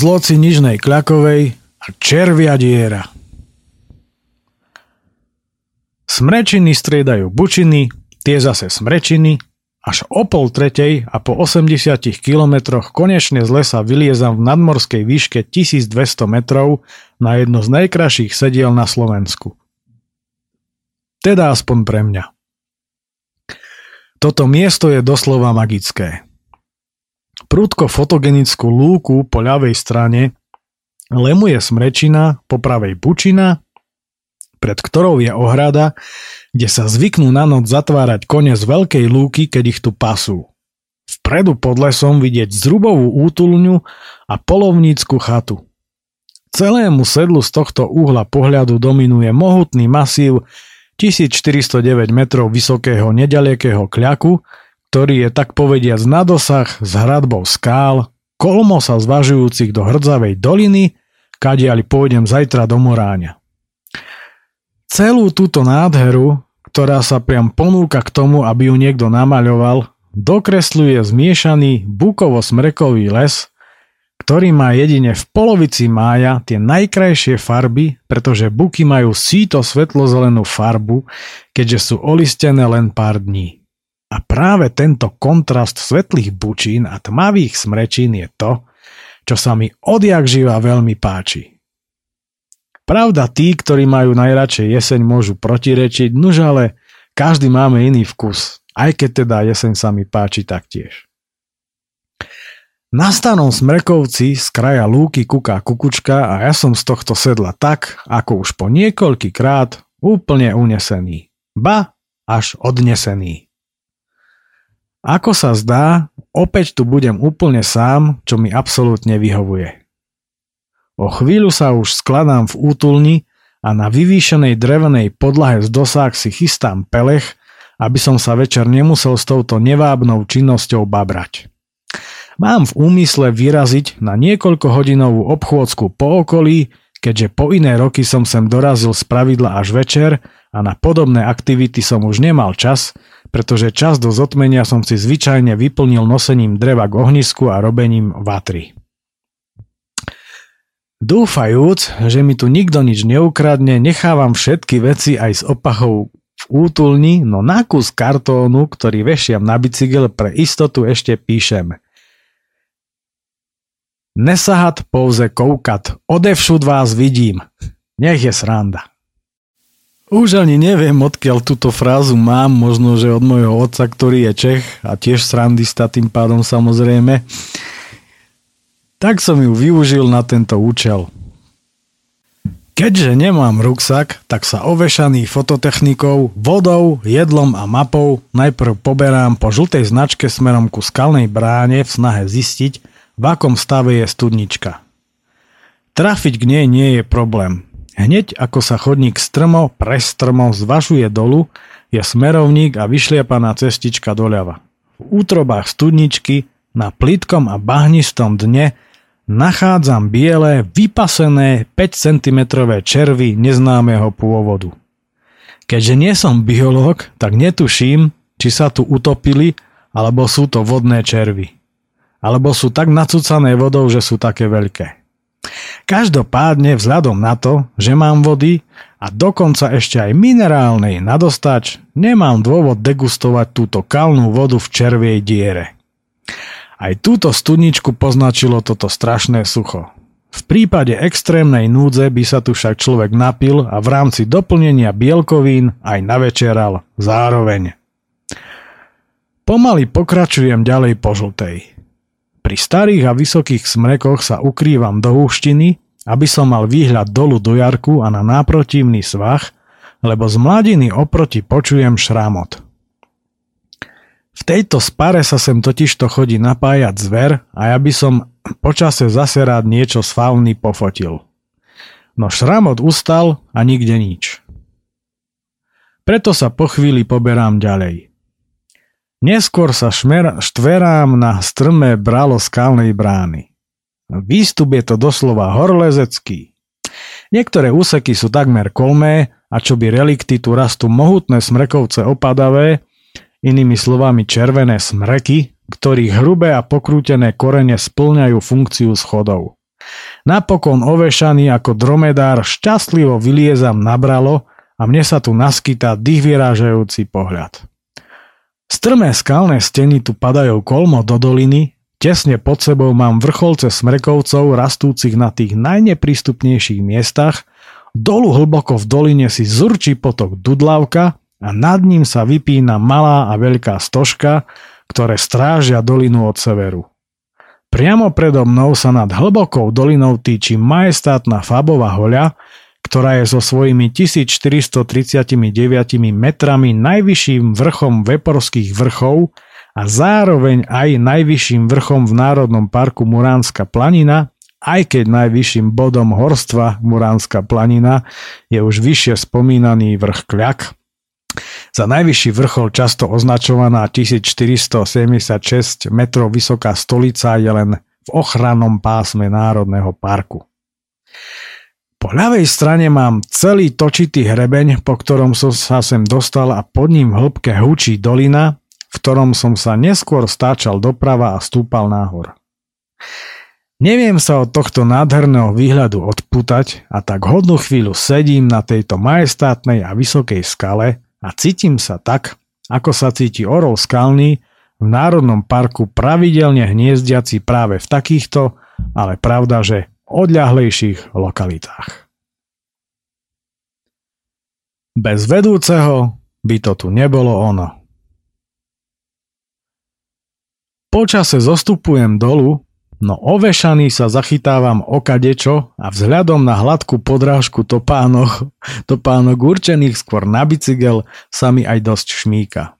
Genius loci nižnej kľakovej a červia diera. Smrečiny striedajú bučiny, tie zase smrečiny Až o pol tretej a po 80 kilometroch konečne z lesa vyliezam v nadmorskej výške 1200 metrov na jedno z najkrajších sediel na Slovensku. Teda aspoň pre mňa. Toto miesto je doslova magické. Prúdko fotogenickú lúku po ľavej strane lemuje smrečina, po pravej bučina, pred ktorou je ohrada, kde sa zvyknú na noc zatvárať kone z veľkej lúky, keď ich tu pasú. Vpredu pod lesom vidieť zrubovú útulňu a polovnícku chatu. Celému sedlu z tohto uhla pohľadu dominuje mohutný masív 1409 metrov vysokého nedalekého kľaku, ktorý je tak povediac na dosah s hradbou skál, kolmo sa zvažujúcich do hrdzavej doliny, kadiaľ pôjdem zajtra do Moráňa. Celú túto nádheru, ktorá sa priam ponúka k tomu, aby ju niekto namaľoval, dokresľuje zmiešaný bukovo-smrekový les, ktorý má jedine v polovici mája tie najkrajšie farby, pretože buky majú síto svetlozelenú farbu, keďže sú olistené len pár dní. A práve tento kontrast svetlých bučín a tmavých smrečín je to, čo sa mi odjak živa veľmi páči. Pravda, tí, ktorí majú najradšej jeseň, môžu protirečiť, nuž ale každý máme iný vkus, aj keď teda jeseň sa mi páči taktiež. Na stanom smrekovci z kraja lúky kuká kukučka a ja som z tohto sedla tak, ako už po niekoľký krát, úplne unesený. Ba, až odnesený. Ako sa zdá, opäť tu budem úplne sám, čo mi absolútne vyhovuje. O chvíľu sa už skladám v útulni a na vyvýšenej drevenej podlahe z dosák si chystám pelech, aby som sa večer nemusel s touto nevábnou činnosťou babrať. Mám v úmysle vyraziť na niekoľko hodinovú obchôdzku po okolí, keďže po iné roky som sem dorazil z pravidla až večer a na podobné aktivity som už nemal čas, pretože čas do zotmenia som si zvyčajne vyplnil nosením dreva k ohnisku a robením vatry. Dúfajúc, že mi tu nikto nič neukradne, nechávam všetky veci aj s opachou v útulni, no na kus kartónu, ktorý vešiam na bicykel, pre istotu ešte píšem. Nesahat pouze koukat, odevšud vás vidím. Nech je sranda. Už ani neviem, odkiaľ túto frázu mám, možno, že od môjho otca, ktorý je Čech a tiež srandista tým pádom samozrejme tak som ju využil na tento účel. Keďže nemám ruksak, tak sa ovešaný fototechnikou, vodou, jedlom a mapou najprv poberám po žltej značke smerom ku skalnej bráne v snahe zistiť, v akom stave je studnička. Trafiť k nej nie je problém. Hneď ako sa chodník strmo, prestrmo zvažuje dolu, je smerovník a vyšliapaná cestička doľava. V útrobách studničky na plitkom a bahnistom dne nachádzam biele, vypasené 5 cm červy neznámeho pôvodu. Keďže nie som biológ, tak netuším, či sa tu utopili, alebo sú to vodné červy. Alebo sú tak nacúcané vodou, že sú také veľké. Každopádne vzhľadom na to, že mám vody a dokonca ešte aj minerálnej nadostač, nemám dôvod degustovať túto kalnú vodu v červiej diere. Aj túto studničku poznačilo toto strašné sucho. V prípade extrémnej núdze by sa tu však človek napil a v rámci doplnenia bielkovín aj navečeral zároveň. Pomaly pokračujem ďalej po žltej. Pri starých a vysokých smrekoch sa ukrývam do húštiny, aby som mal výhľad dolu do jarku a na náprotivný svah, lebo z mladiny oproti počujem šramot. V tejto spare sa sem totiž to chodí napájať zver a ja by som počase zase rád niečo z fauny pofotil. No šramot ustal a nikde nič. Preto sa po chvíli poberám ďalej. Neskôr sa šmer, štverám na strmé bralo skalnej brány. Výstup je to doslova horlezecký. Niektoré úseky sú takmer kolmé a čo by relikty tu rastú mohutné smrekovce opadavé, inými slovami červené smreky, ktorých hrubé a pokrútené korene splňajú funkciu schodov. Napokon ovešaný ako dromedár šťastlivo vyliezam na bralo a mne sa tu naskytá dých vyrážajúci pohľad. Strmé skalné steny tu padajú kolmo do doliny, tesne pod sebou mám vrcholce smrekovcov rastúcich na tých najneprístupnejších miestach, dolu hlboko v doline si zurčí potok Dudlavka a nad ním sa vypína malá a veľká stožka, ktoré strážia dolinu od severu. Priamo predo mnou sa nad hlbokou dolinou týči majestátna Fabová hoľa, ktorá je so svojimi 1439 metrami najvyšším vrchom Veporských vrchov a zároveň aj najvyšším vrchom v Národnom parku Muránska planina, aj keď najvyšším bodom horstva Muránska planina je už vyššie spomínaný vrch Kľak. Za najvyšší vrchol často označovaná 1476 metrov vysoká stolica je len v ochrannom pásme Národného parku. Po ľavej strane mám celý točitý hrebeň, po ktorom som sa sem dostal a pod ním v hĺbke hučí dolina, v ktorom som sa neskôr stáčal doprava a stúpal nahor. Neviem sa od tohto nádherného výhľadu odputať a tak hodnú chvíľu sedím na tejto majestátnej a vysokej skale a cítim sa tak, ako sa cíti orol skalný v Národnom parku pravidelne hniezdiaci práve v takýchto, ale pravda, že odľahlejších lokalitách. Bez vedúceho by to tu nebolo ono. Počase zostupujem dolu, no ovešaný sa zachytávam okadečo a vzhľadom na hladkú podrážku topánok, topánok určených skôr na bicykel sa mi aj dosť šmíka.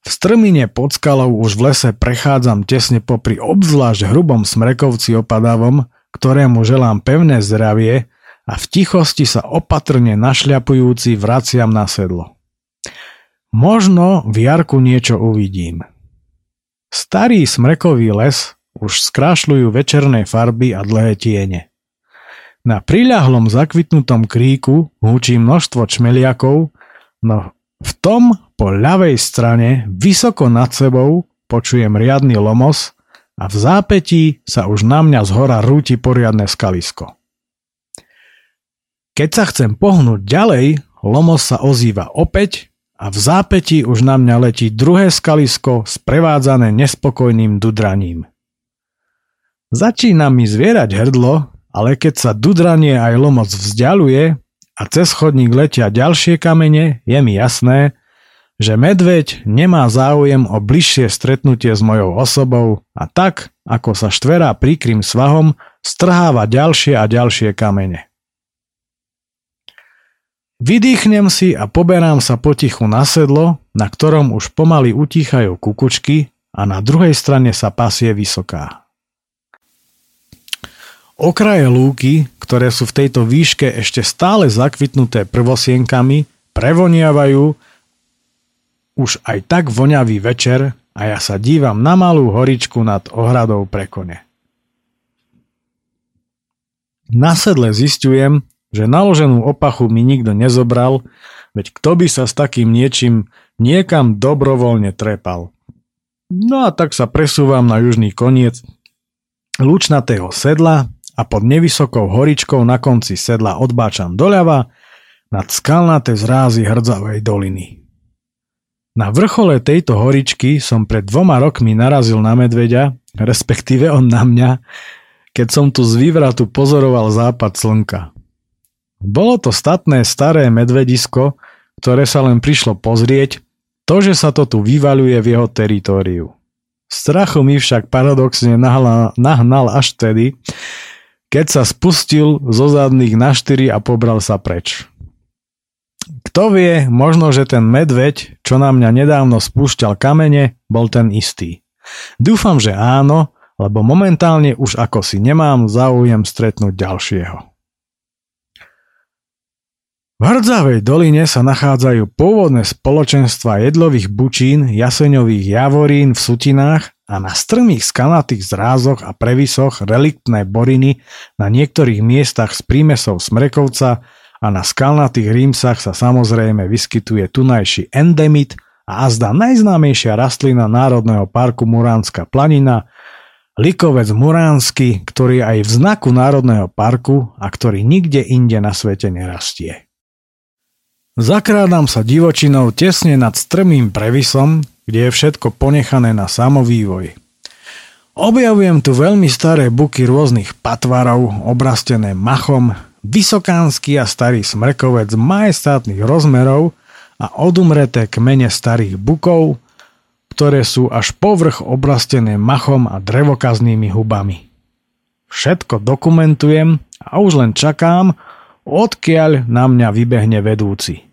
V strmine pod skalou už v lese prechádzam tesne popri obzvlášť hrubom smrekovci opadavom, ktorému želám pevné zdravie a v tichosti sa opatrne našľapujúci vraciam na sedlo. Možno v jarku niečo uvidím. Starý smrekový les už skrášľujú večerné farby a dlhé tiene. Na priľahlom zakvitnutom kríku húči množstvo čmeliakov, no v tom po ľavej strane, vysoko nad sebou, počujem riadny lomos a v zápetí sa už na mňa z hora rúti poriadne skalisko. Keď sa chcem pohnúť ďalej, Lomos sa ozýva opäť a v zápetí už na mňa letí druhé skalisko sprevádzané nespokojným dudraním. Začína mi zvierať hrdlo, ale keď sa dudranie aj lomoc vzdialuje a cez chodník letia ďalšie kamene, je mi jasné, že medveď nemá záujem o bližšie stretnutie s mojou osobou a tak, ako sa štverá príkrym svahom, strháva ďalšie a ďalšie kamene. Vydýchnem si a poberám sa potichu na sedlo, na ktorom už pomaly utíchajú kukučky a na druhej strane sa pasie vysoká. Okraje lúky, ktoré sú v tejto výške ešte stále zakvitnuté prvosienkami, prevoniavajú už aj tak voňavý večer a ja sa dívam na malú horičku nad ohradou pre kone. Na sedle zistujem, že naloženú opachu mi nikto nezobral, veď kto by sa s takým niečím niekam dobrovoľne trepal. No a tak sa presúvam na južný koniec lučnatého sedla a pod nevysokou horičkou na konci sedla odbáčam doľava nad skalnaté zrázy hrdzavej doliny. Na vrchole tejto horičky som pred dvoma rokmi narazil na medveďa, respektíve on na mňa, keď som tu z vývratu pozoroval západ slnka. Bolo to statné staré medvedisko, ktoré sa len prišlo pozrieť, to, že sa to tu vyvaľuje v jeho teritóriu. Strachu mi však paradoxne nahnal, nahnal až vtedy, keď sa spustil zo zadných na štyri a pobral sa preč. Kto vie, možno, že ten medveď, čo na mňa nedávno spúšťal kamene, bol ten istý. Dúfam, že áno, lebo momentálne už ako si nemám záujem stretnúť ďalšieho. V Hrdzavej doline sa nachádzajú pôvodné spoločenstva jedlových bučín, jaseňových javorín v sutinách a na strmých skalnatých zrázoch a previsoch reliktné boriny na niektorých miestach s prímesou smrekovca a na skalnatých rímsach sa samozrejme vyskytuje tunajší endemit a azda najznámejšia rastlina Národného parku Muránska planina, likovec muránsky, ktorý aj v znaku Národného parku a ktorý nikde inde na svete nerastie. Zakrádam sa divočinou tesne nad strmým previsom, kde je všetko ponechané na samovývoj. Objavujem tu veľmi staré buky rôznych patvarov, obrastené machom, vysokánsky a starý smrkovec majestátnych rozmerov a odumreté kmene starých bukov, ktoré sú až povrch obrastené machom a drevokaznými hubami. Všetko dokumentujem a už len čakám, odkiaľ na mňa vybehne vedúci.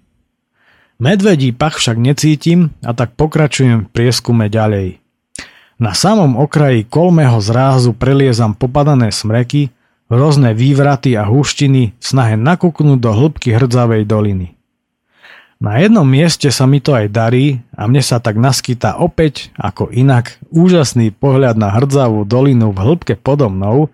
Medvedí pach však necítim a tak pokračujem v prieskume ďalej. Na samom okraji kolmého zrázu preliezam popadané smreky, rôzne vývraty a húštiny v snahe nakúknúť do hĺbky hrdzavej doliny. Na jednom mieste sa mi to aj darí a mne sa tak naskytá opäť, ako inak, úžasný pohľad na hrdzavú dolinu v hĺbke podo mnou,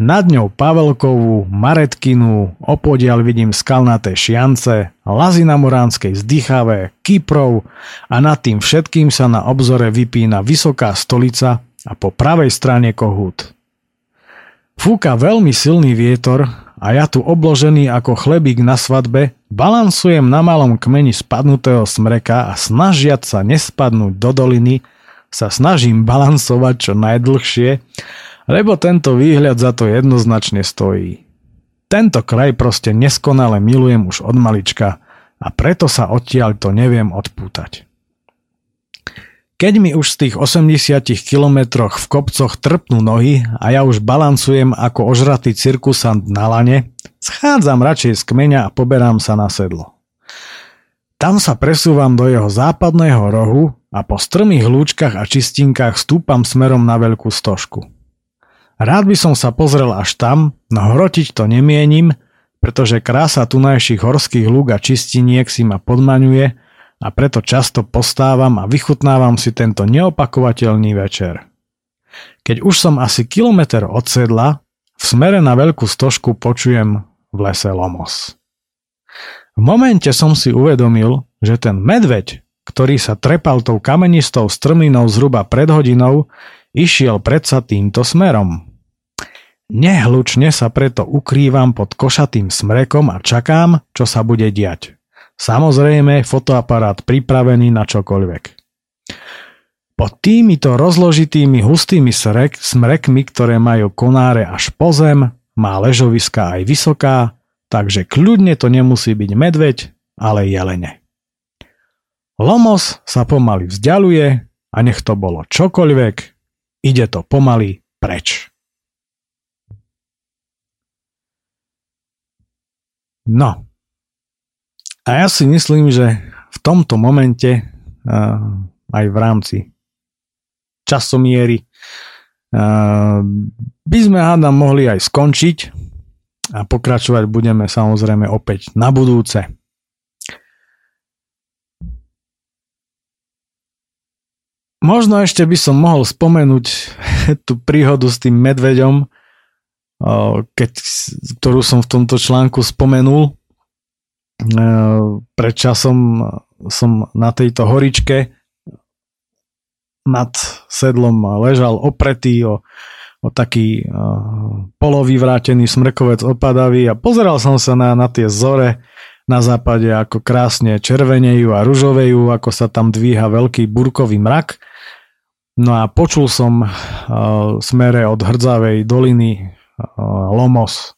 nad ňou Pavelkovú, Maretkinu, opodiaľ vidím skalnaté šiance, lazy na Moránskej zdychavé, Kyprov a nad tým všetkým sa na obzore vypína vysoká stolica a po pravej strane kohút. Fúka veľmi silný vietor a ja tu obložený ako chlebík na svadbe balansujem na malom kmeni spadnutého smreka a snažiať sa nespadnúť do doliny sa snažím balansovať čo najdlhšie lebo tento výhľad za to jednoznačne stojí. Tento kraj proste neskonale milujem už od malička a preto sa odtiaľ to neviem odpútať. Keď mi už z tých 80 kilometroch v kopcoch trpnú nohy a ja už balancujem ako ožratý cirkusant na lane, schádzam radšej z kmeňa a poberám sa na sedlo. Tam sa presúvam do jeho západného rohu a po strmých lúčkach a čistinkách stúpam smerom na veľkú stožku. Rád by som sa pozrel až tam, no hrotiť to nemienim, pretože krása tunajších horských lúk a čistiniek si ma podmaňuje a preto často postávam a vychutnávam si tento neopakovateľný večer. Keď už som asi kilometr od sedla, v smere na veľkú stožku počujem v lese lomos. V momente som si uvedomil, že ten medveď, ktorý sa trepal tou kamenistou strminou zhruba pred hodinou, išiel predsa týmto smerom. Nehlučne sa preto ukrývam pod košatým smrekom a čakám, čo sa bude diať. Samozrejme, fotoaparát pripravený na čokoľvek. Pod týmito rozložitými hustými srek, smrekmi, ktoré majú konáre až po zem, má ležoviska aj vysoká, takže kľudne to nemusí byť medveď, ale jelene. Lomos sa pomaly vzdialuje a nech to bolo čokoľvek, ide to pomaly preč. No. A ja si myslím, že v tomto momente uh, aj v rámci časomiery uh, by sme hádam mohli aj skončiť a pokračovať budeme samozrejme opäť na budúce. Možno ešte by som mohol spomenúť tú príhodu s tým medveďom, keď, ktorú som v tomto článku spomenul. Pred časom som na tejto horičke nad sedlom ležal opretý o, o taký uh, polovyvrátený smrkovec opadavý a pozeral som sa na, na tie zore na západe, ako krásne červenejú a ružovejú, ako sa tam dvíha veľký burkový mrak. No a počul som uh, smere od hrdzavej doliny Lomos.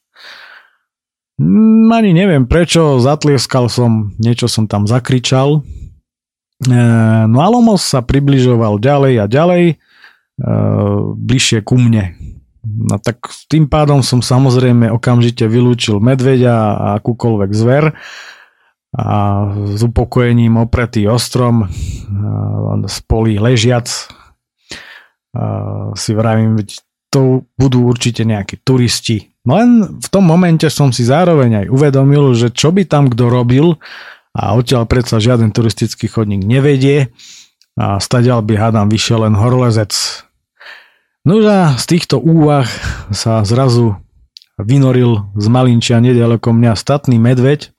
Mm, ani neviem prečo, zatlieskal som, niečo som tam zakričal. E, no a Lomos sa približoval ďalej a ďalej, e, bližšie ku mne. No tak tým pádom som samozrejme okamžite vylúčil medveďa a akúkoľvek zver a s upokojením opretý ostrom z polí ležiac si vravím, to budú určite nejakí turisti. Len v tom momente som si zároveň aj uvedomil, že čo by tam kto robil a odtiaľ predsa žiaden turistický chodník nevedie a stadiaľ by hádam vyšiel len horolezec. No a z týchto úvah sa zrazu vynoril z Malinčia nedaleko mňa statný medveď,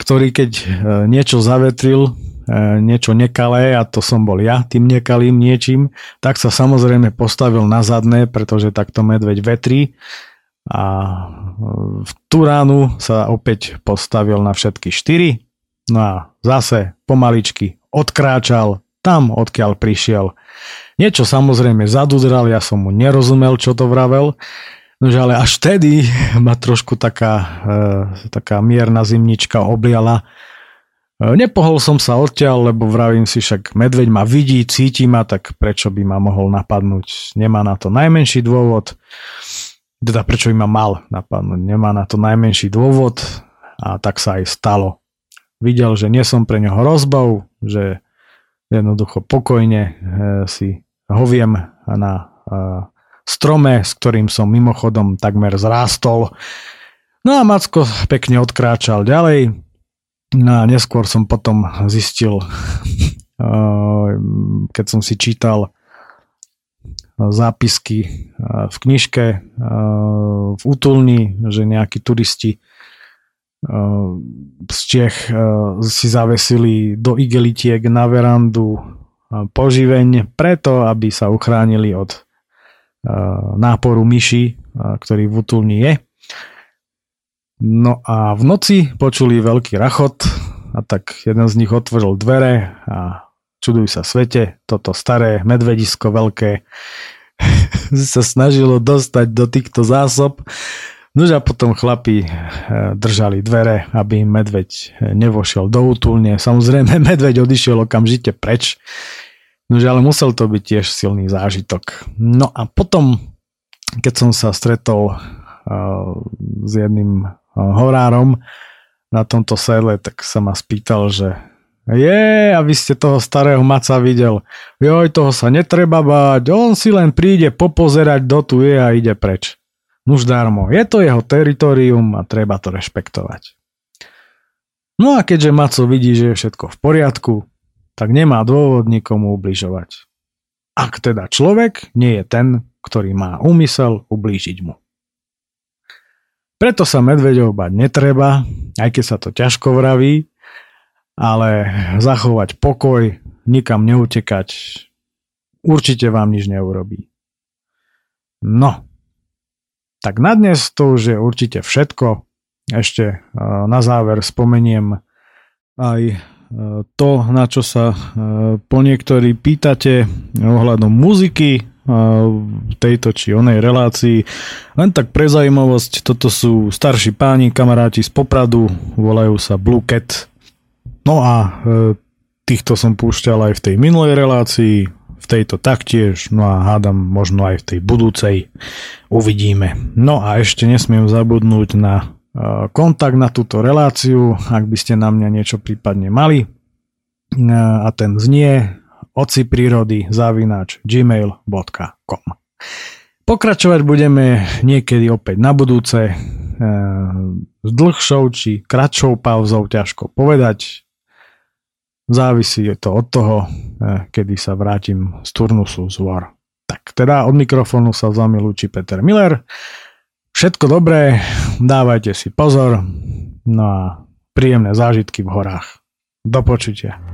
ktorý keď e, niečo zavetril, niečo nekalé a to som bol ja tým nekalým niečím, tak sa samozrejme postavil na zadné, pretože takto medveď vetrí a e, v tú ránu sa opäť postavil na všetky štyri no a zase pomaličky odkráčal tam, odkiaľ prišiel. Niečo samozrejme zadudral, ja som mu nerozumel, čo to vravel, nože ale až vtedy ma trošku taká, e, taká mierna zimnička obliala. E, nepohol som sa odtiaľ, lebo vravím si však medveď ma vidí, cíti ma, tak prečo by ma mohol napadnúť? Nemá na to najmenší dôvod. Teda prečo by ma mal napadnúť? Nemá na to najmenší dôvod a tak sa aj stalo. Videl, že nie som pre neho hrozbou, že jednoducho pokojne e, si hoviem na e, strome, s ktorým som mimochodom takmer zrástol. No a Macko pekne odkráčal ďalej. No a neskôr som potom zistil, e, keď som si čítal zápisky v knižke v útulni, že nejakí turisti z Čech eh, si zavesili do igelitiek na verandu eh, poživeň preto, aby sa uchránili od eh, náporu myši, ktorý v útulni je. No a v noci počuli veľký rachot a tak jeden z nich otvoril dvere a čuduj sa svete, toto staré medvedisko veľké sa snažilo dostať do týchto zásob No a potom chlapi eh, držali dvere, aby im medveď eh, nevošiel do útulne. Samozrejme, medveď odišiel okamžite preč. No ale musel to byť tiež silný zážitok. No a potom, keď som sa stretol uh, s jedným horárom na tomto sedle, tak sa ma spýtal, že je, a vy ste toho starého maca videl. Joj, toho sa netreba báť, on si len príde popozerať, do tu je a ide preč. Nuž darmo, je to jeho teritorium a treba to rešpektovať. No a keďže Maco vidí, že je všetko v poriadku, tak nemá dôvod nikomu ubližovať. Ak teda človek nie je ten, ktorý má úmysel ublížiť mu. Preto sa medveďov bať netreba, aj keď sa to ťažko vraví, ale zachovať pokoj, nikam neutekať, určite vám nič neurobí. No, tak na dnes to už je určite všetko. Ešte e, na záver spomeniem aj e, to, na čo sa e, po niektorí pýtate ohľadom muziky v tejto či onej relácii. Len tak pre zaujímavosť, toto sú starší páni, kamaráti z Popradu, volajú sa Blue Cat. No a týchto som púšťal aj v tej minulej relácii, v tejto taktiež, no a hádam možno aj v tej budúcej uvidíme. No a ešte nesmiem zabudnúť na e, kontakt na túto reláciu, ak by ste na mňa niečo prípadne mali. E, a ten znie oci prírody zavináč gmail.com Pokračovať budeme niekedy opäť na budúce e, s dlhšou či kratšou pauzou, ťažko povedať. Závisí to od toho, eh, kedy sa vrátim z turnusu z War. Tak teda od mikrofónu sa s vami Peter Miller. Všetko dobré, dávajte si pozor, no a príjemné zážitky v horách. Do počutia.